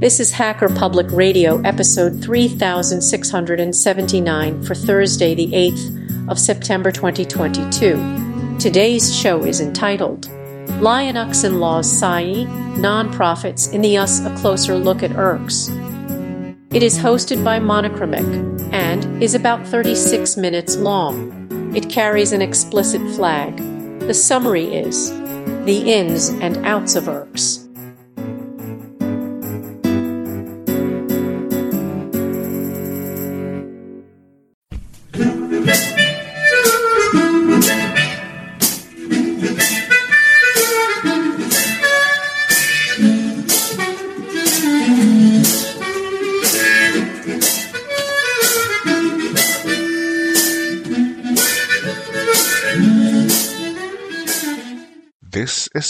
This is Hacker Public Radio, episode 3679 for Thursday, the 8th of September 2022. Today's show is entitled Linux Inlaws SAI, Nonprofits in the US A Closer Look at IRCs. It is hosted by monochromec and is about 36 minutes long. It carries an explicit flag. The summary is The Ins and Outs of IRCs.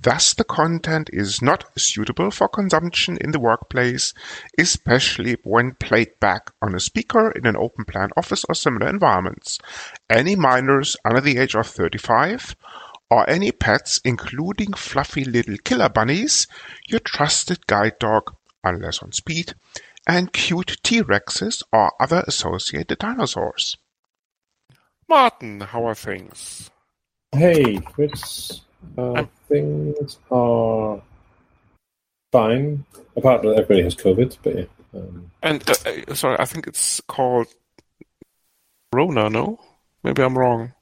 Thus the content is not suitable for consumption in the workplace, especially when played back on a speaker in an open plan office or similar environments. Any minors under the age of 35 or any pets including fluffy little killer bunnies, your trusted guide dog, unless on speed, and cute T-Rexes or other associated dinosaurs. Martin, how are things? Hey, Chris. Uh, things are fine. Apart from everybody has COVID, but yeah. Um, And uh, uh, sorry, I think it's called Corona. No, maybe I'm wrong.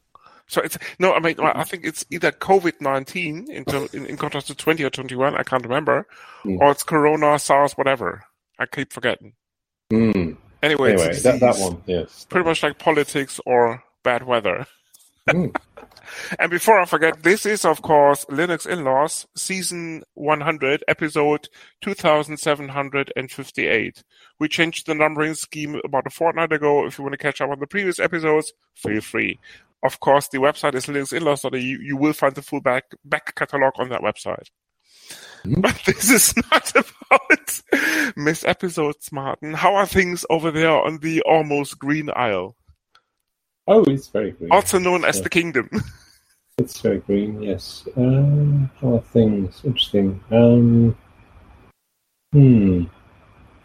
So it's no, I mean I think it's either COVID nineteen in, in in contrast to twenty or twenty one. I can't remember, Hmm. or it's Corona, SARS, whatever. I keep forgetting. mm. Anyway, Anyway, that, that one, yes. pretty much like politics or bad weather. Mm. And before I forget, this is of course Linux In-Laws, season 100, episode 2758. We changed the numbering scheme about a fortnight ago. If you want to catch up on the previous episodes, feel free. Of course, the website is linuxinlaws.eu. You will find the full back, back catalog on that website. Mhm. But this is not about missed episodes, Martin. How are things over there on the almost green isle? Oh, it's very green. also known as Yeah. the kingdom. It's very green, yes. Uh, how are things? Interesting. Um, hmm.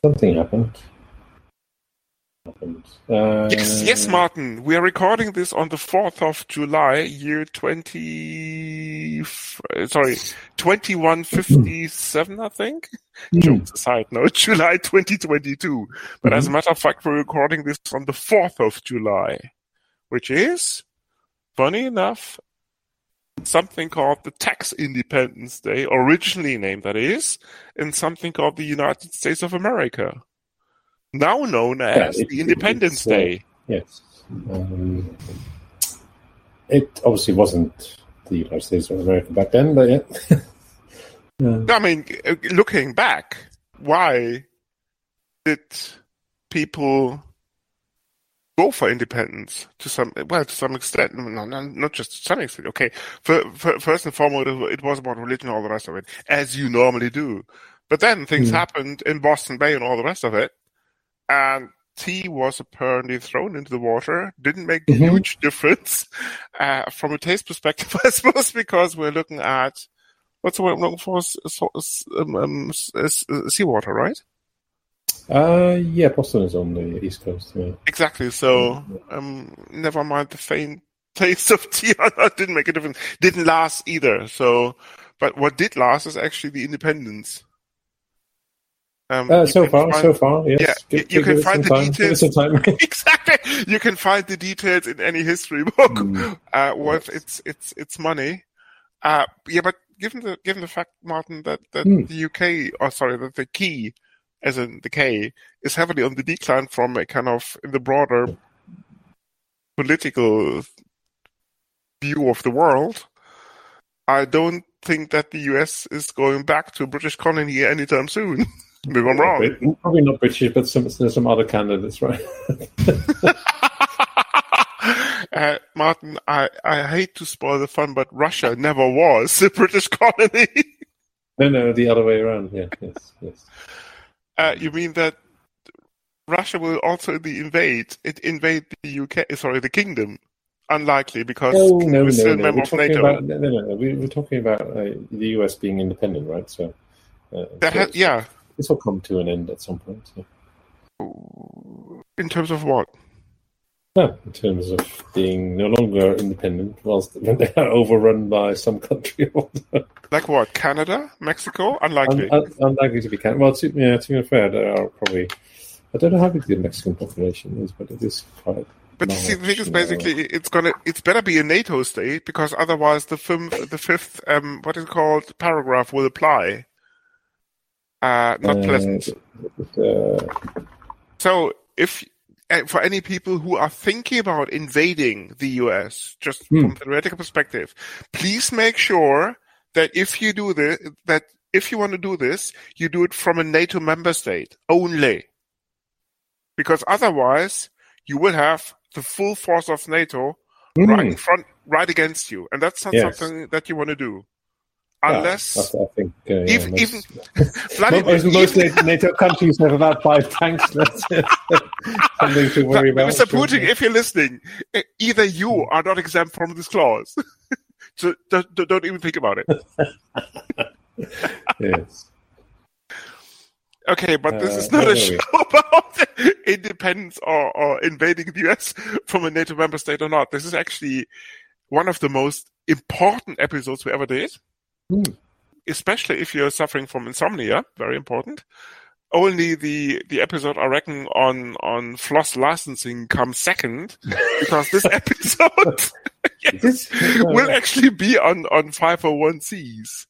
Something happened. Happened. Uh, yes, yes, Martin. We are recording this on the fourth of July, year twenty. uh, Sorry, twenty-one fifty-seven. I think. hmm. Jokes aside, no, July twenty twenty-two. But Mm-hmm. as a matter of fact, we're recording this on the fourth of July, which is, funny enough, something called the Tax Independence Day, originally named that is, in something called the United States of America, now known as it- the it- Independence it's, uh, Day. Yes. Um, it obviously wasn't the United States of America back then, but yeah. Uh, I mean, uh, looking back, why did people go for independence to some, well, to some extent, no, no, not just to some extent, okay. For, for, first and foremost, it was about religion and all the rest of it, as you normally do. But then things Hmm. happened in Boston Bay and all the rest of it, and tea was apparently thrown into the water. Didn't make a Mhm. huge difference uh, from a taste perspective, I suppose, because we're looking at what's the word I'm looking for? S- so- s- um, um, seawater, right? Uh, yeah, Boston is on the East Coast. Yeah. Exactly. So, um, never mind the faint taste of tea. Didn't make a difference. Didn't last either. So, but what did last is actually the independence. Um, Uh, so far, find- so far, yes. Yeah, Give- you give can find the time. Details. exactly. You can find the details in any history book Mm. uh, worth its its its money. Uh, yeah, but given the given the fact, Martin, that that Hmm. the UK, or sorry, that the key, as in the K, is heavily on the decline from a kind of in the broader political view of the world. I don't think that the US is going back to a British colony anytime soon. Maybe I'm wrong. Probably not British, but some there's some other candidates, right? uh, Martin, I, I hate to spoil the fun, but Russia never was a British colony. no, no, the other way around. Yeah, yes, yes. Uh, you mean that Russia will also invade it invade the UK? Sorry, the kingdom. Unlikely because no, no, we're still no, a member We're of talking NATO. about no, no, no. We, we're talking about uh, the US being independent, right? So, uh, That so ha- yeah. this will come to an end at some point. So. In terms of what? No, in terms of being no longer independent, whilst when they are overrun by some country. Like what? Canada, Mexico? Unlikely. Un- un- unlikely to be Canada. Well, to, yeah, to be fair, there are probably. I don't know how big the Mexican population is, but it is quite. But you see, the thing is, basically, it's gonna, it's better be a NATO state because otherwise, the fifth, the fifth, um, what is it called, paragraph will apply. Uh, not uh, pleasant. uh, So, if for any people who are thinking about invading the US, just Hmm. from a theoretical perspective, please make sure that if you do this, that if you want to do this, you do it from a NATO member state only. Because otherwise, you will have the full force of NATO right in hmm, front, right against you, and that's not Yes. something that you want to do. Yeah, Unless, I, I think uh, yeah, even, most- even Vladimir, most, even- NATO countries have about five tanks. That's something to worry about. Mr. Putin, if you're listening, either you are not exempt from this clause. so don't, don't- even think about it. yes. Okay, but this Uh, is not a show about independence or, or invading the US from a NATO member state or not. This is actually one of the most important episodes we ever did. Hmm. Especially if you're suffering from insomnia, very important. Only the, the episode I reckon on, on floss licensing comes second because this episode yes, This- will actually be on, on 501Cs.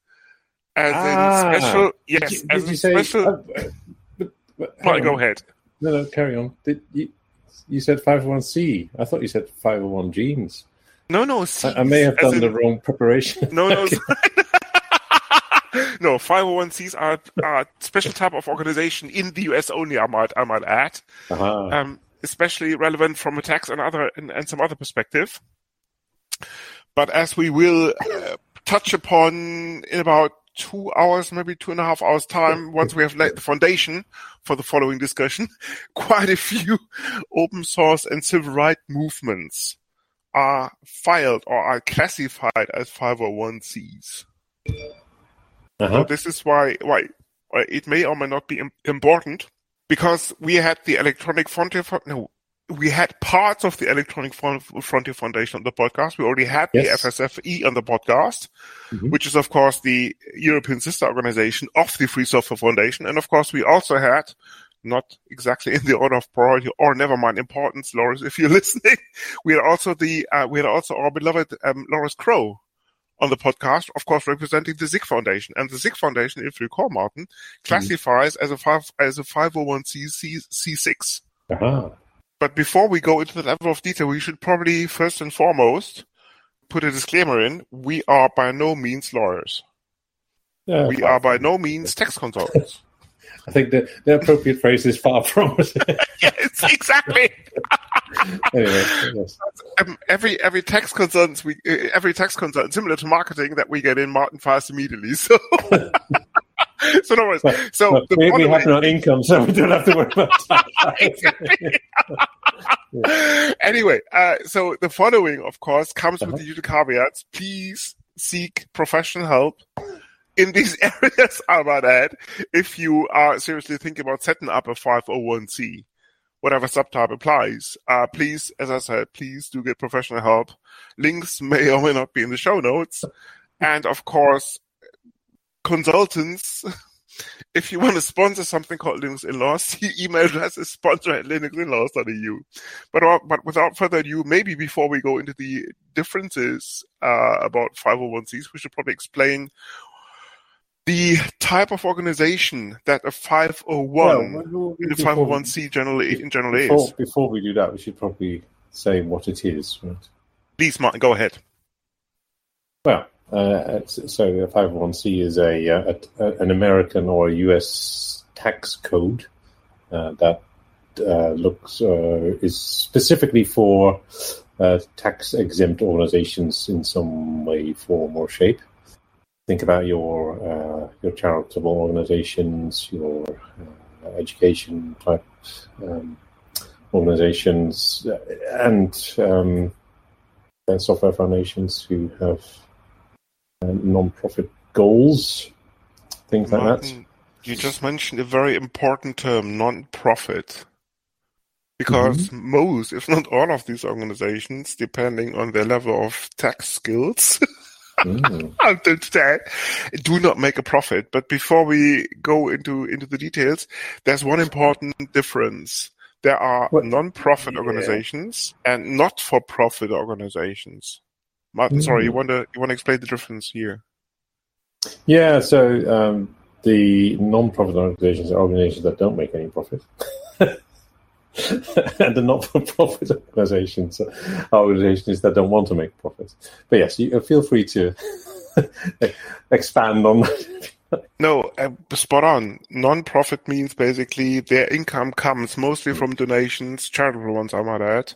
As Ah, in special, yes, Did you, as did in say? special. uh, but, but, go ahead. No, no, carry on. Did you? You said 501c. I thought you said 501 jeans. No, no, I, I may have done in- the wrong preparation. No, no. no, 501Cs are, are a special type of organization in the US only, I might, I might add. Aha. Um, especially relevant from a tax and other, and, and some other perspective. But as we will uh, touch upon in about two hours, maybe two and a half hours time, once we have laid the foundation for the following discussion, quite a few open source and civil rights movements are filed or are classified as 501Cs. So Uh-huh. this is why why why it may or may not be important because we had the Electronic Frontier no we had parts of the Electronic Frontier Foundation on the podcast. We already had Yes. the FSFE on the podcast, Mhm. which is of course the European sister organization of the Free Software Foundation, and of course we also had. Not exactly in the order of priority, or never mind importance, Loris. If you're listening, we had also the uh, we had also our beloved um, Loris Cro on the podcast, of course, representing the Zig Foundation. And the Zig Foundation, if you recall, Martin, classifies as a five as a 501c C6. Aha. But before we go into the level of detail, we should probably first and foremost put a disclaimer in. We are by no means lawyers. Yeah, We are by no means tax consultants. I think the, the appropriate phrase is far from. yes, exactly. anyway, yes. Um, every every tax consultant we uh, every tax consultant similar to marketing that we get in, Martin fires immediately. So. So, no worries. But- so the we, we have no income, so we don't have to worry about that. anyway, uh, so the following, of course, comes Uh-huh. with the usual caveats. Please seek professional help in these areas, I might add, if you are seriously thinking about setting up a 501c, whatever subtype applies. Uh, please, as I said, please do get professional help. Links may or may not be in the show notes. And of course, consultants if you want to sponsor something called Linux In-Laws, the email address is sponsor at linuxinlaws.eu. But, uh, but without further ado, maybe before we go into the differences uh, about 501cs, we should probably explain the type of organization that a 501 Well, in the before- 501c generally in general Before, is. before we do that, we should probably say what it is. Right? Please, Martin, go ahead. Well, uh, so a 501c is a, uh, a, a an American or a US tax code uh, that uh, looks uh, is specifically for uh, tax exempt organizations in some way, form, or shape. Think about your uh, your charitable organizations, your uh, education type um, organizations, and um, software foundations who have non-profit goals, things Martin, like that. You just mentioned a very important term, non-profit. Because mm-hmm. most, if not all of these organizations, depending on their level of tax skills, mm. do not make a profit. But before we go into, into the details, there's one important difference. There are what? non-profit yeah. organizations and not-for-profit organizations. Martin, mm. sorry, you want to you want to explain the difference here? Yeah, so um, the non-profit organizations are organizations that don't make any profit. and the not-for-profit organizations organizations that don't want to make profits. But yes, you feel free to expand on. No, uh, spot on. Non-profit means basically their income comes mostly from donations, charitable ones, I might add,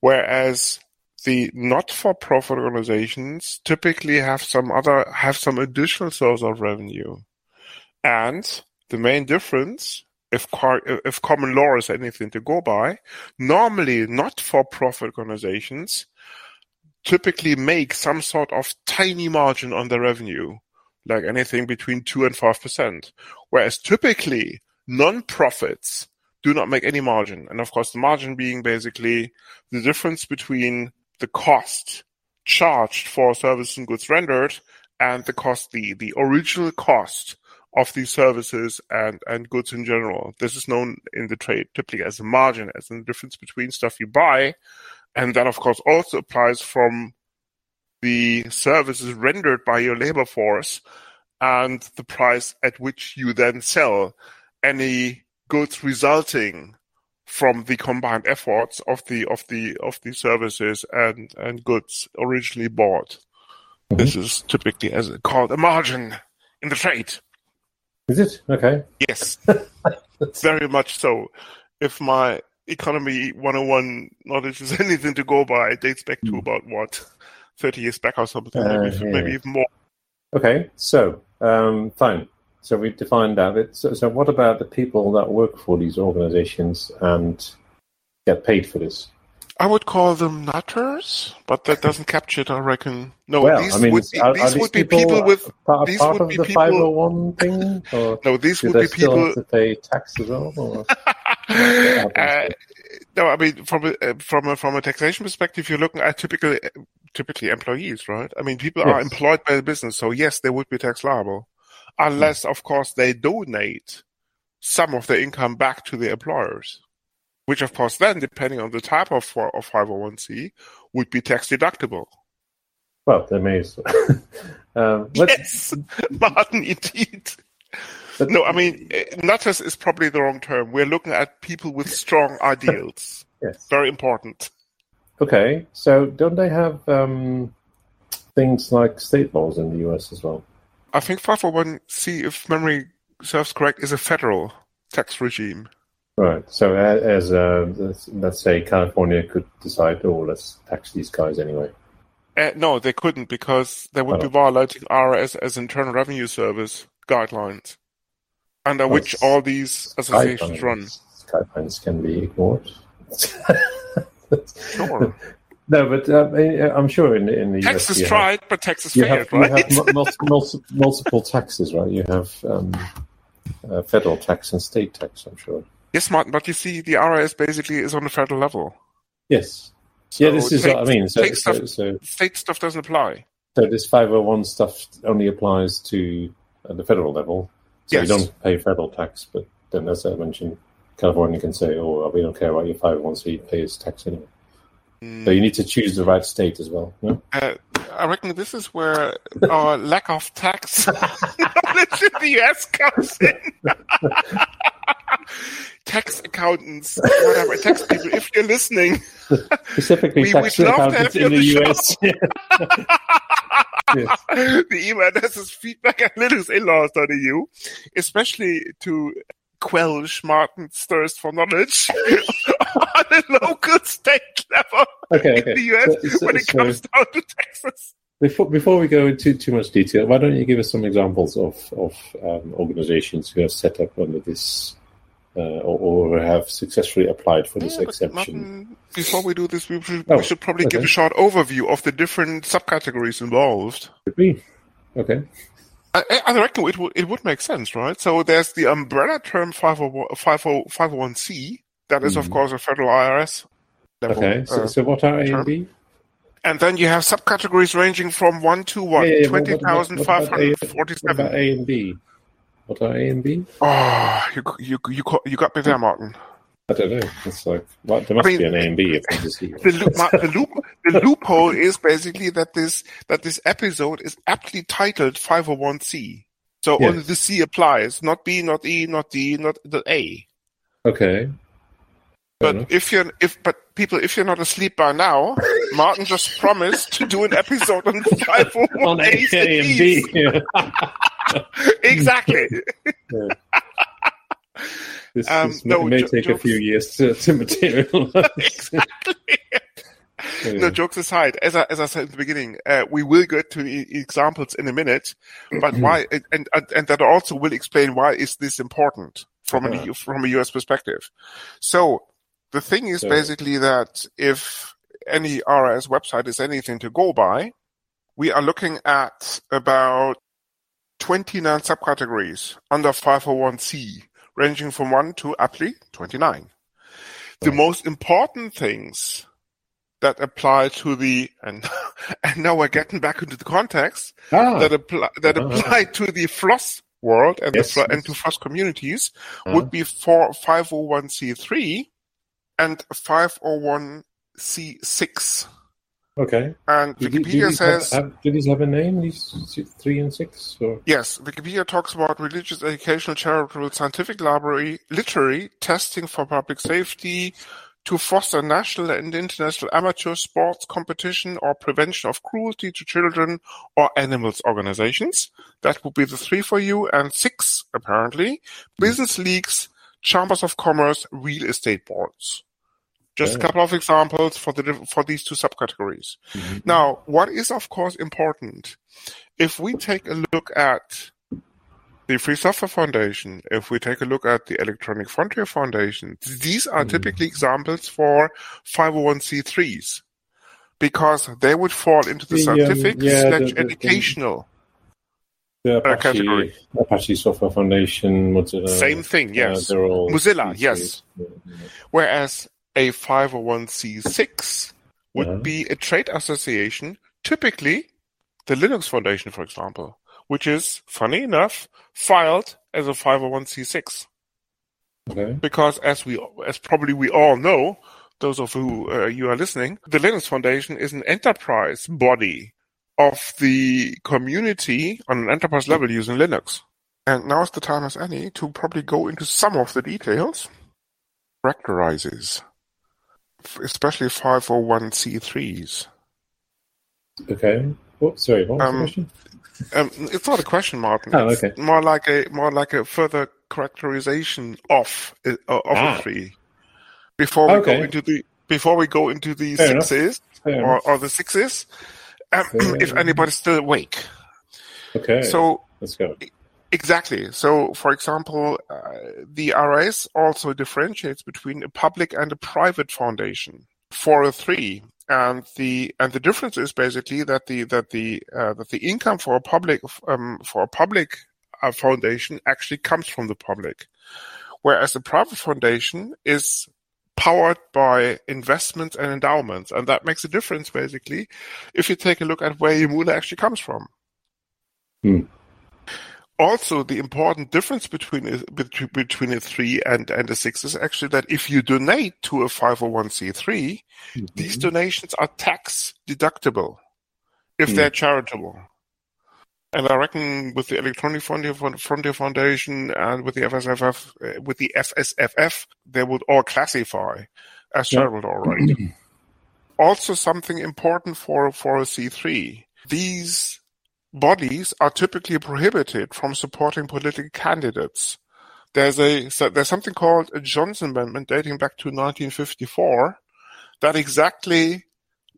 whereas the not-for-profit organizations typically have some other have some additional source of revenue, and the main difference, if if common law is anything to go by, normally not-for-profit organizations typically make some sort of tiny margin on their revenue, like anything between two and five percent, whereas typically non-profits do not make any margin. And of course, the margin being basically the difference between the cost charged for services and goods rendered and the cost, the, the original cost of these services and, and goods in general. This is known in the trade typically as a margin, as the difference between stuff you buy. And that, of course, also applies from the services rendered by your labor force and the price at which you then sell any goods resulting from the combined efforts of the of the of the services and and goods originally bought. Mm-hmm. This is typically as called a margin in the trade. Is it okay? Yes, very much so. If my economy 101 knowledge is anything to go by, it dates back to mm. about what 30 years back or something, uh, maybe, yeah. maybe even more. Okay, so um, fine. So we've defined that. So, so what about the people that work for these organizations and get paid for this? I would call them nutters, but that doesn't capture it, I reckon. No, well, these I mean, would be, are, these are would be people with part, these part would of be the people, 501 thing? No, these would be still people to pay tax as well? Or? uh, no, I mean from a uh, from a from a taxation perspective, you're looking at typically typically employees, right? I mean, people yes. are employed by the business, so yes, they would be tax liable unless, of course, they donate some of their income back to the employers, which, of course, then, depending on the type of, of 501c, would be tax deductible. Well, they may. um, yes, Martin, indeed. But, no, I mean, eh, nutters is probably the wrong term. We're looking at people with strong ideals. yes. Very important. Okay, so don't they have um, things like state laws in the US as well? I think 501c, if memory serves correct, is a federal tax regime. Right. So, as uh, let's say California could decide, oh, let's tax these guys anyway. Uh, no, they couldn't because they would oh. be violating IRS as Internal Revenue Service guidelines, under which all these associations run. Guidelines can be ignored. sure. No, but uh, I'm sure in in the Texas US, tried, have, but Texas failed, have, right? You have multiple, multiple taxes, right? You have um, uh, federal tax and state tax. I'm sure. Yes, Martin, but you see, the IRS basically is on the federal level. Yes. So yeah, this is what I mean. So, so, stuff, so, state stuff doesn't apply. So this 501 stuff only applies to uh, the federal level. So yes. you don't pay federal tax, but then, as I mentioned, California can say, "Oh, we don't care about your 501c, pay us tax anyway." So you need to choose the right state as well. Yeah? Uh, I reckon this is where our lack of tax knowledge in the US comes in. tax accountants, whatever, tax people, if you're listening, specifically we, tax accountants in the, the US. yes. The email address is feedback at linuxinlaws.eu, especially to quelch Martin's thirst for knowledge on a local state level Okay, in okay. the US So- so- when it so- comes down to Texas. Before, before we go into too much detail, why don't you give us some examples of, of um, organizations who have set up under this uh, or, or have successfully applied for this Yeah, but exemption? Martin, before we do this, we should, Oh, we should probably give a short overview of the different subcategories involved. Could be. Okay. I, I reckon it would it would make sense, right? So there's the umbrella term 501, 50 501c. That is, of Mhm. course, a federal IRS level. Okay. So, uh, so what are A term. and B? And then you have subcategories ranging from one to what? Yeah, yeah, but what about- what about A- 20,547. What A and B? What are A and B? Oh, you you you you got me there, Martin. I don't know. It's like what, there must mean- be an A and B if I just see. The, loop, the loop the loophole is basically that this that this episode is aptly titled 501c. So only the C applies, not B, not E, not D, not the A. Okay. Fair But enough. if you're if but people if you're not asleep by now, Martin just promised to do an episode on 501 on A, A's and A and B's. Yeah. Exactly. This, Um, this no, may jo- take a few years to, to materialize. exactly. Yeah. No jokes aside, as I, as I said in the beginning, uh, we will get to e- examples in a minute, but why, and, and, and that also will explain why is this important from a, from a US perspective. So the thing is So- basically that if any RS website is anything to go by, we are looking at about 29 subcategories under 501c, ranging from 1 to aptly 29. The Right. most important things that apply to the and and now we're getting back into the context ah, that apply that Ah. apply to the floss world and Yes, the and to floss communities Ah. would be for 501c3 and 501c6 okay. and Do, Wikipedia says have, have, do these have a name? These three and six? Or? Yes, Wikipedia talks about religious, educational, charitable, scientific library, literary, testing for public safety, to foster national and international amateur sports competition or prevention of cruelty to children or animals organizations. That would be the three for you. And six, apparently, hmm. business leagues, chambers of commerce, real estate boards. Just a couple of examples for the for these two subcategories. Mhm. Now, what is of course important, if we take a look at the Free Software Foundation, if we take a look at the Electronic Frontier Foundation, these are Mhm. typically examples for 501c3s because they would fall into the The, um, scientific yeah, slash the- the- educational. The Uh, Apache, category. Apache Software Foundation, Mozilla. Same thing, uh, yes. all Mozilla, yes. Yeah, yeah. Whereas a 501c6 would Uh-huh. be a trade association, typically the Linux Foundation, for example, which is, funny enough, filed as a 501c6. Okay. Because as we, as probably we all know, those of who uh, you are listening, the Linux Foundation is an enterprise body of the community on an enterprise level using Linux. And now is the time as any to probably go into some of the details. Characterizes, especially 501c3s. Okay. Oh, sorry, what was Um, the question? Um, it's not a question, Martin. Oh, It's okay. More like a more like a further characterization of uh, of Ah. a tree. Before we Okay. go into the before we go into the Fair sixes or, or the sixes, um, if anybody's still awake. Okay. So let's go. Exactly. So, for example, uh, the RS also differentiates between a public and a private foundation for a three, and the and the difference is basically that the that the uh, that the income for a public um, for a public uh, foundation actually comes from the public, whereas a private foundation is powered by investments and endowments, and that makes a difference basically if you take a look at where your moolah actually comes from also the important difference between a, between between a three and and a six is actually that if you donate to a 501c3 these Mhm. donations are tax deductible if Hmm. they're charitable and I reckon with the Electronic Frontier, Frontier Foundation and with the FSFE, uh, with the FSFE, they would all classify as Yeah. charitable, all right. also, something important for for a C3: these bodies are typically prohibited from supporting political candidates there's a so there's something called a Johnson Amendment dating back to 1954 that exactly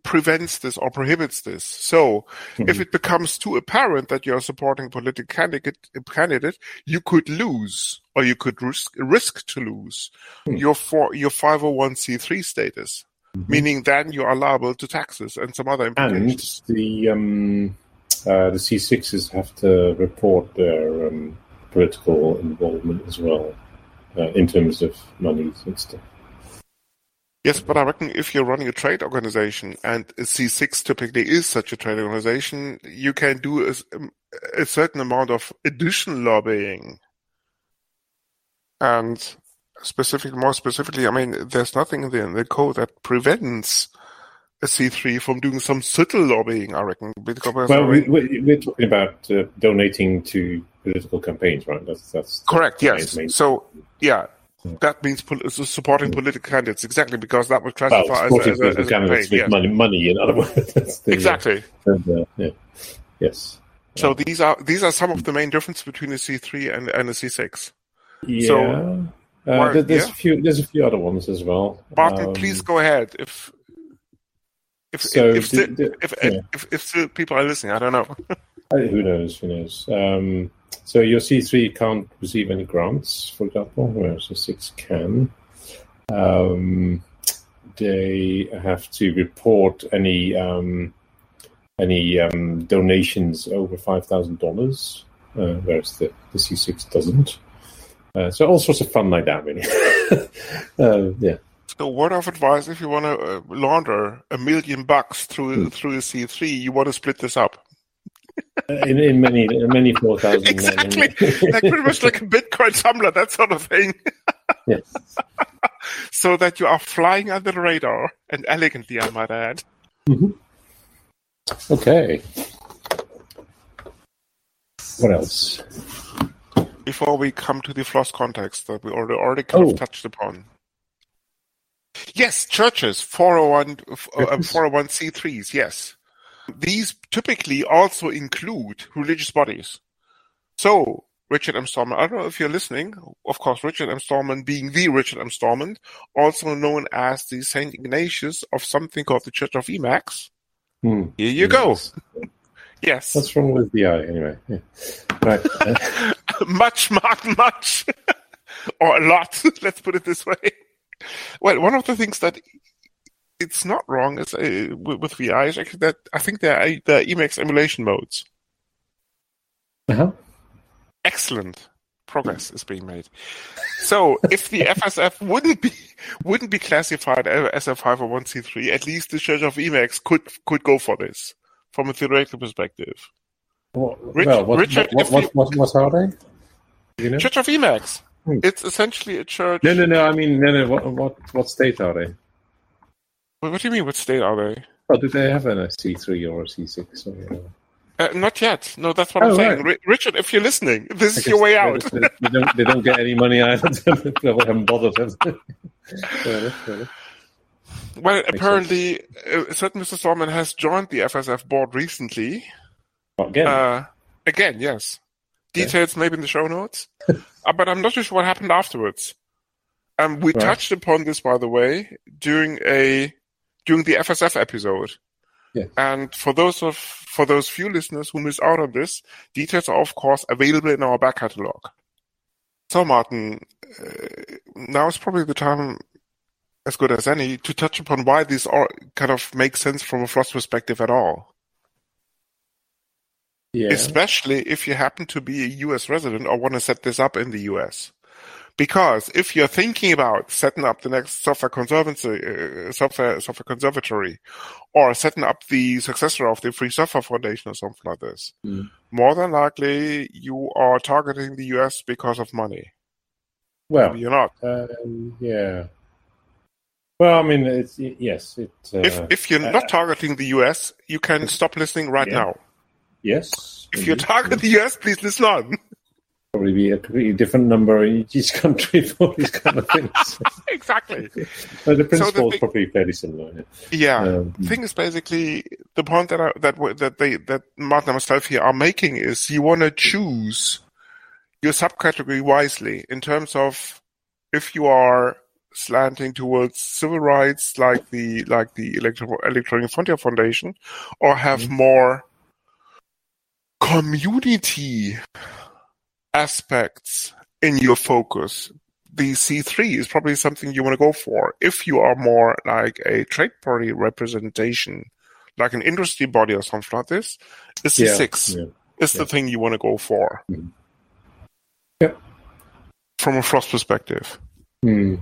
prevents this or prohibits this. So Mhm. if it becomes too apparent that you're supporting a political candidate, candidate, you could lose or you could risk, risk to lose Hmm. your for, your 501c3 status, meaning then you are liable to taxes and some other And the um, uh, the C6s have to report their um, political involvement as well, uh, in terms of monies and stuff. Yes, but I reckon if you're running a trade organization and a C6 typically is such a trade organization, you can do a certain amount of additional lobbying. And specific, more specifically, I mean, there's nothing in the, in the code that prevents a C3 from doing some subtle lobbying, I reckon. Well, we, we're talking about uh, donating to political campaigns, right? That's that's Correct, yes. main- So, yeah, that means pol- supporting political candidates, exactly, because that would well, classify as, a, supporting as, a, political as a candidates campaign, with yes. money, money. In other words, the, uh, Exactly. the- yeah. Yes. So these are these are some of the main differences between a C3 and, and a C6. Yeah. So, uh, there's yeah? a few. There's a few other ones as well. Martin, Um, please go ahead. If if So if, if, yeah. if if the people are listening, I don't know. Who knows? Who knows? Um, so your C3 can't receive any grants, for example, whereas your 6 can. Um, they have to report any um, any um, donations over five thousand dollars, uh, whereas the, the C6 doesn't. Uh, so all sorts of fun like that, really. uh, yeah. So, word of advice: if you want to uh, launder a million bucks through Hmm. through a C3, you want to split this up. In, in many in many four thousand. Exactly, like pretty much like a Bitcoin tumbler, that sort of thing. yes. so that you are flying under the radar and elegantly, I might add. Okay. What else? before we come to the floss context that we already, already kind Oh. of touched upon. Yes, churches, 401, uh, 401c3s, yes. These typically also include religious bodies. So, Richard M. Stallman, I don't know if you're listening, of course, Richard M. Stallman being the Richard M. Stallman, also known as the St. IGNUcius of something called the Church of Emacs. Hmm. Here you go. Yes. Yes. What's wrong with the eye, anyway? Yeah. Right. much, much, much, or a lot. Let's put it this way. Well, one of the things that it's not wrong is uh, with, with VI is actually that I think there are the Emacs emulation modes. uh-huh. Excellent progress is being made. So, if the FSF wouldn't be wouldn't be classified as a 501c3, at least the Church of Emacs could could go for this from a theoretical perspective. Well, Rich- well, what, Richard, what, what, what, what, are they? You know? Church of Emacs. It's essentially a church. No, no, no. I mean, no, no. What, what, what state are they? What do you mean? What state are they? Oh, do they have a C three or a C six? Or, uh, not yet. No, that's what I'm Oh, saying. right. Richard, if you're listening, this is your way out. They, they don't, they don't get any money either. they haven't bothered. have they? Fair enough, fair enough. well, apparently, uh, certain Mr. Stallman has joined the FSF board recently. Again, Uh, again, yes. Details maybe in the show notes. uh, but I'm not too sure what happened afterwards. Um, we Right. touched upon this, by the way, during a during the FSF episode. Yes. And for those of for those few listeners who missed out on this, details are of course available in our back catalog. So, Martin, uh, now is probably the time, as good as any, to touch upon why these are kind of make sense from a floss perspective at all. Yeah. Especially if you happen to be a US resident or want to set this up in the US. Because if you're thinking about setting up the next software conservancy, uh, software, software conservatory, or setting up the successor of the Free Software Foundation or something like this, Mm. more than likely you are targeting the US because of money. well, Maybe you're not. um, yeah. Well, I mean, it's yes. It. Uh, if if you're not targeting the US, you can stop listening right Yeah. now. Yes. If you indeed. target the US, please listen on. probably be a completely different number in each country for these kind of things. exactly. but the principle thing- is probably fairly similar. Yeah. Yeah. Um, The thing is basically the point that I, that that they that Martin and myself here are making is you want to choose your subcategory wisely in terms of if you are slanting towards civil rights like the like the Electro- Electronic Frontier Foundation or have Mhm. more community aspects in your focus the C3 is probably something you want to go for. If you are more like a trade party representation, like an industry body or something like this, the C6 Yeah. is the thing you want to go for. Mhm. Yep. From a floss perspective. Hmm.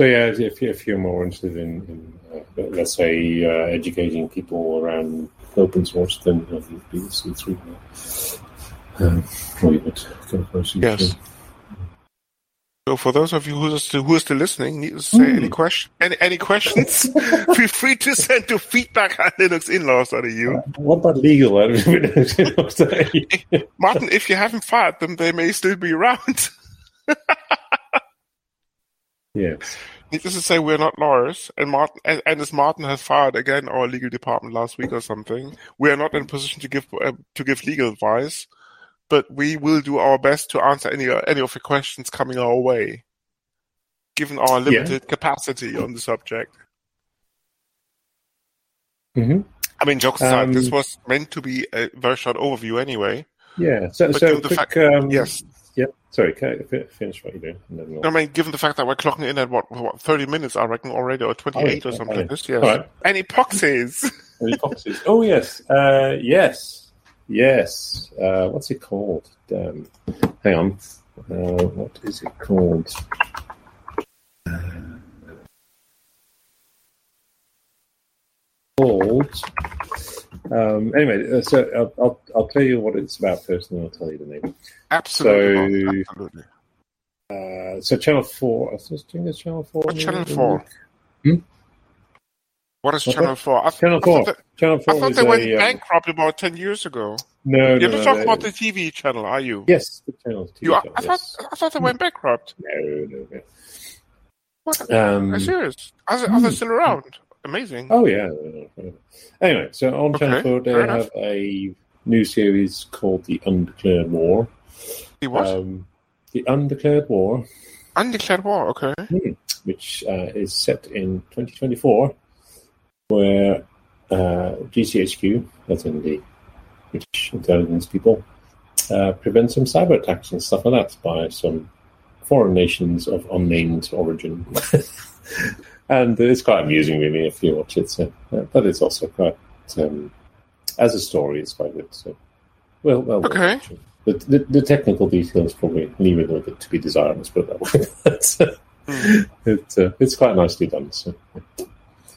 So yeah, if you- if you're more interested in, in uh, let's say, uh, educating people around open source, then uh, you'd be C three. Um, or you would go for C3. Yes. So for those of you who are still, who are still listening, need to say any question, any, any questions, feel free to send to feedback at linuxinlaws.eu. What about legal? Know. Martin, if you haven't fired them, they may still be around. yes. Needless to say, we're not lawyers, and Martin, and, and as Martin has fired again our legal department last week or something, we are not in a position to give uh, to give legal advice, but we will do our best to answer any any of the questions coming our way, given our limited capacity on the subject. hmm I mean, jokes aside, Um, this was meant to be a very short overview anyway. Yeah. So, so the quick, fact- um, Yes, Yeah. Sorry. Can I finish what you're doing? And then we'll... I mean, given the fact that we're clocking in at what, what thirty minutes, I reckon already, or twenty-eight Oh, or something fine. like this. Yes. Right. Any proxies? Any? Oh yes, uh, yes, yes. Uh, what's it called? Um, hang on. Uh, what is it called? Called. Um, anyway, uh, so I'll, I'll I'll tell you what it's about first, and then I'll tell you the name. Absolutely, So- absolutely. Uh, so Channel Four. I doing this Channel Four. What Channel 4? Hmm? What is What's Channel Four? I, Channel I Four. that, Channel I thought they went a, um, bankrupt about ten years ago. No, You're no, not no, talking about the TV channel, are you? Yes, the channel. TV You are, channel, I thought. I thought they went bankrupt. No, no, no. What? Um, Are you serious? Are are they still around? Amazing. Oh yeah. Anyway, so on Channel Okay, Four they fair have a new series called The Undeclared War. The what? Um, the Undeclared War, Undeclared war. Okay. which uh, is set in 2024, where uh, GCHQ, as in the British intelligence people, uh, prevent some cyber attacks and stuff like that by some foreign nations of unnamed origin. and it's quite amusing, really, if you watch it. So, uh, but it's also quite, um, as a story, it's quite good. So, well, well, Okay. The, the, the technical details probably leave it a little bit to be desired, let's put it that way. But, it, uh, it's quite nicely done. So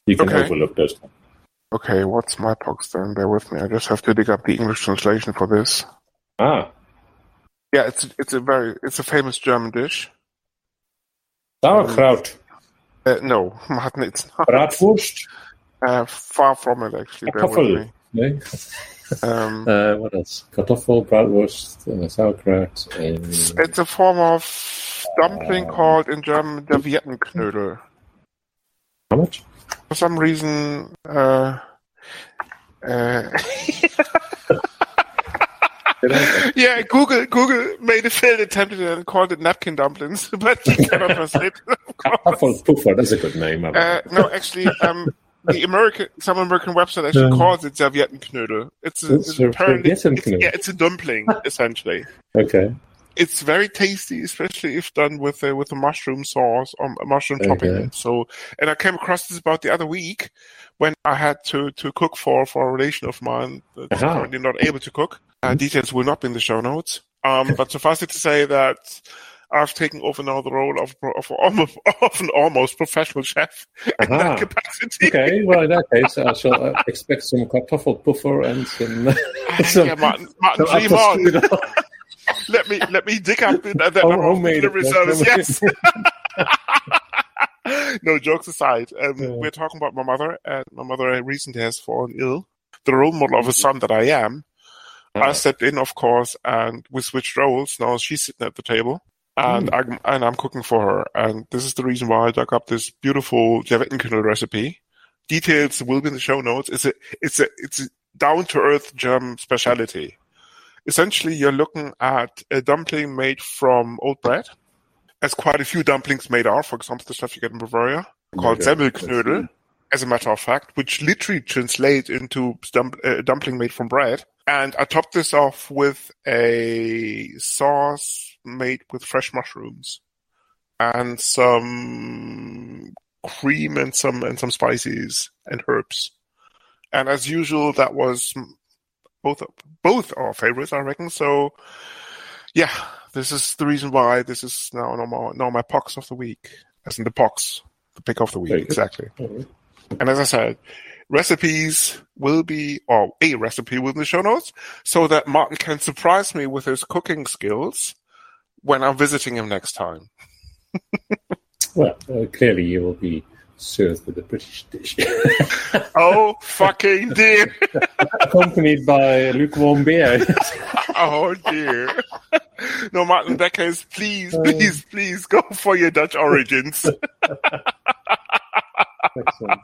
you can Okay. overlook those. Okay. What's my box then? Bear with me. I just have to dig up the English translation for this. Ah, Yeah, it's it's a very it's a famous German dish. sauerkraut, Uh, no, Martin, it's not. Bratwurst, Uh, far from it, actually. Bear with Kartoffel. me. no? Um, Uh, what else? Kartoffel, Bratwurst, uh, sauerkraut, and it's a form of dumpling called in German Serviettenknödel. how much? For some reason, uh, uh, Did I- yeah, Google Google made a failed attempt at it and called it napkin dumplings, but you cannot translate. it, of course. Kartoffel Puffer, that's a good name. Uh, no, actually, um, the American some American website actually Yeah. calls it Serviettenknödel. It's, a, It's it's apparently it's, yeah, it's a dumpling essentially. Okay. It's very tasty, especially if done with a, with a mushroom sauce or a mushroom topping. So, and I came across this about the other week when I had to, to cook for, for a relation of mine that's Aha. currently not able to cook. Uh, details will not be in the show notes. Um, but suffice it to say that I've taken over now the role of, of, almost, of an almost professional chef in Aha. that capacity. Okay, well, in that case, I shall uh, expect some Kartoffel Puffer and some. some yeah, Martin, Martin, some dream on. Let me let me dig up the, the Home- number of homemade, delivery of Yes. no jokes aside, um, Yeah. we're talking about my mother, and my mother recently has fallen ill. The role model of a son that I am, I stepped in, of course, and we switched roles. Now she's sitting at the table, and I'm and I'm cooking for her. And this is the reason why I dug up this beautiful Serviettenknödel recipe. Details will be in the show notes. It's a it's a it's a down to earth German speciality. essentially you're looking at a dumpling made from old bread, as quite a few dumplings made are. For example, the stuff you get in Bavaria called Okay. Semmelknödel, as a matter of fact, which literally translates into dump, uh, dumpling made from bread. And I topped this off with a sauce made with fresh mushrooms and some cream and some and some spices and herbs. And as usual, that was both both our favorites, I reckon. So, yeah, this is the reason why this is now now my, now my pox of the week, as in the pox, the pick of the week, exactly. And as I said, recipes will be, or a recipe will be in the show notes, so that Martin can surprise me with his cooking skills when I'm visiting him next time. Well, uh, clearly you will be served with a British dish, Oh, fucking dear. accompanied by lukewarm beer. Oh, dear. No, Martin, Beckers, please, please, please go for your Dutch origins. Excellent.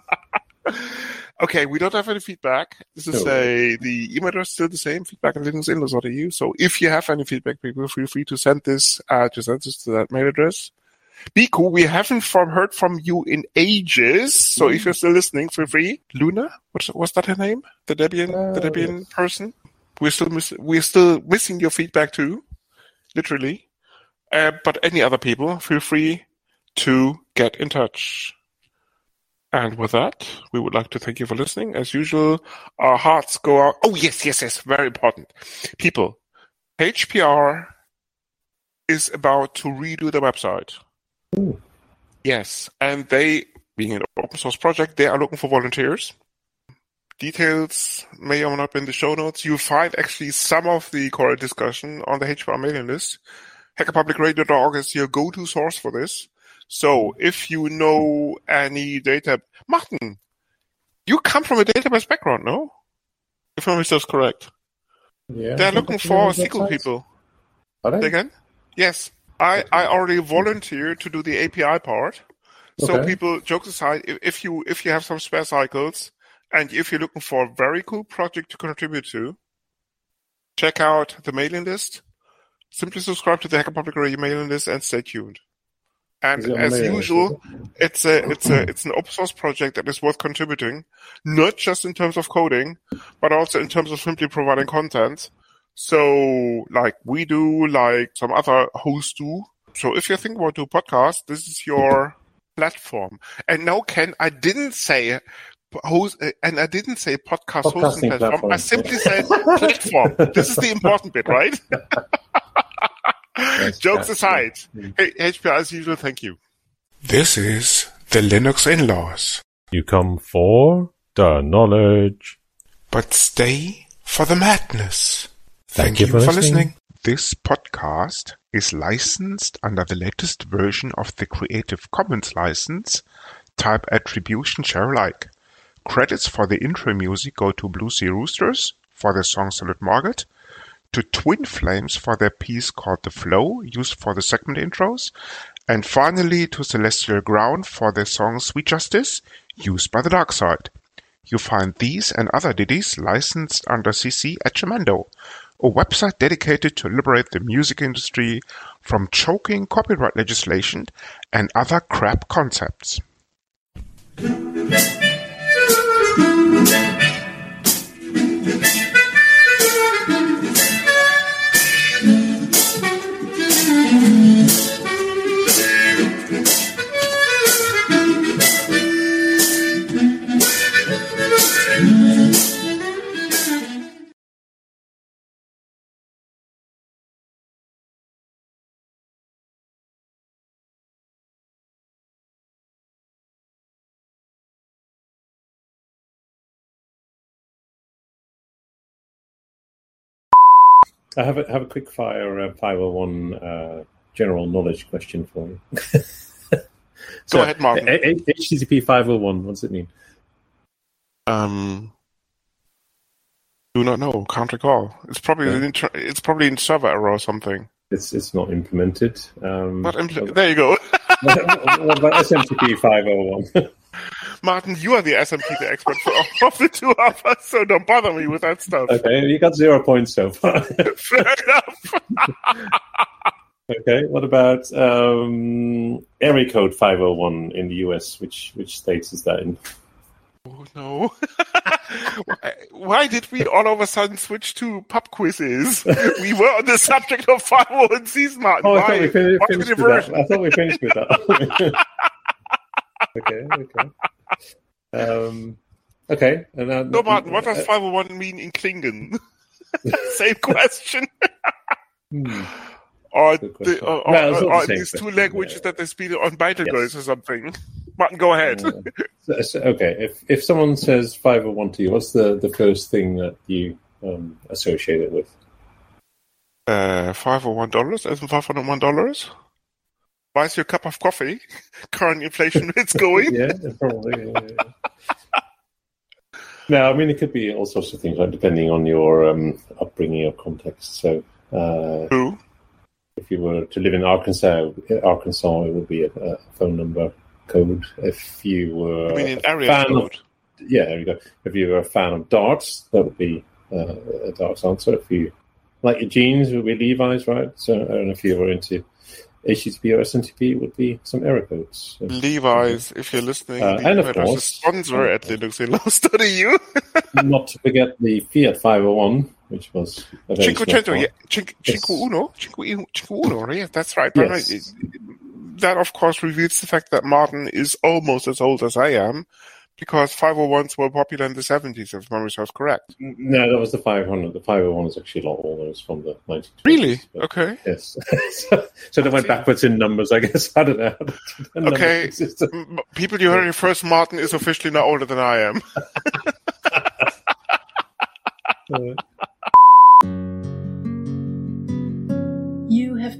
Okay, we don't have any feedback. This is No. a the email address is still the same, feedback at linuxinlaws.eu. So if you have any feedback, people feel free to send this uh, to send this to that mail address. Be cool. We haven't from heard from you in ages. So if you're still listening, feel free. Luna, what's was that her name? The Debian, the Uh, Debian person. We're still miss, we're still missing your feedback too, literally. Uh, but any other people, feel free to get in touch. And with that, we would like to thank you for listening. As usual, our hearts go out. Oh, yes, yes, yes. Very important. People, HPR is about to redo the website. Ooh. Yes. And they, being an open source project, they are looking for volunteers. Details may or may not be in the show notes. You'll find actually some of the core discussion on the HPR mailing list. HackerPublicRadio.org is your go-to source for this. So if you know any data, Martin, you come from a database background, no? If memory serves correct. Yeah, They're looking for one of the SQL websites. people. Are they? Again? Yes. I, I already volunteered to do the API part. So Okay. people, jokes aside, if, if you if you have some spare cycles and if you're looking for a very cool project to contribute to, check out the mailing list. Simply subscribe to the Hacker Public Radio mailing list and stay tuned. And Is it on the as mailing list, is usual, it's a it's a it's an open source project that is worth contributing, not just in terms of coding, but also in terms of simply providing content. So, like we do, like some other hosts do. So, if you think about do a podcast, this is your platform. And now Ken, I didn't say host, and I didn't say podcast hosting Podcasting platform. I simply said platform. This is the important bit, right? Yes, Jokes yes, aside, Mm. hey, HPR as usual, thank you. This is the Linux in-laws. You come for the knowledge. But stay for the madness. Thank you for listening. This podcast is licensed under the latest version of the Creative Commons license, type Attribution Share Alike. Credits for the intro music go to Blue Sea Roosters for the song Salute Margaret, to Twin Flames for their piece called The Flow, used for the segment intros, and finally to Celestial Ground for their song Sweet Justice, used by the Dark Side. You find these and other ditties licensed under CC at Jamendo, a website dedicated to liberate the music industry from choking copyright legislation and other crap concepts. I have a, have a quick fire uh, 501 uh, general knowledge question for you. Go ahead, Martin. a- a- HTTP 501, what does it mean? Um, do not know. Can't recall. It's probably Yeah. an inter- it's probably in server error or something. It's it's not implemented. Um, But impl- there you go. what about SMTP 501? Martin, you are the SMTP expert for, of the two of us, so don't bother me with that stuff. Okay, you got zero points so far. Fair enough. okay, what about um, area code 501 in the US? Which which states is that in? Oh no. why, why, did we all of a sudden switch to pub quizzes? we were on the subject of 501(c)s, Martin. Oh, I thought we finished, finished with that. I thought we finished with that. okay, okay. Um, okay. And, uh, no, Martin, what does uh, 501 mean in Klingon? Same question. hmm. Or, the, or, well, or, or these two languages yeah. that they speak on Betelgeuse yes. or something. Martin, go ahead. Uh, so, okay, if if someone says 501 to you, what's the, the first thing that you um, associate it with? Uh, $501 as in $501? Buys you a cup of coffee. Current inflation rate's going. yeah, probably. Yeah, yeah. no, I mean it could be all sorts of things, right, depending on your um, upbringing or context. So, uh, who? If you were to live in Arkansas, Arkansas, it would be a, a phone number code. If you were I mean, an area code. Of, yeah, there you go. If you were a fan of darts, that would be uh, a darts answer. If you like your jeans, it would be Levi's, right? So I don't know if you were into HTTP or SMTP would be some error codes. Levi's, if you're listening, uh, and of course, sponsor at linuxinlaws.eu. not to forget the Fiat 501, which was Cinquecento, yeah, Cinque, yes. Uno, Cinque, Uno, yeah, that's right. Yes. That, of course, reveals the fact that Martin is almost as old as I am, because 501s were popular in the 70s, if memory serves correct. Mm, no, that was the 500. The 501 is actually a lot older. It's from the 1920s. Really? Okay. Yes. so, so they went backwards in numbers, I guess. I don't know. okay. People you heard first, Martin is officially not older than I am. Have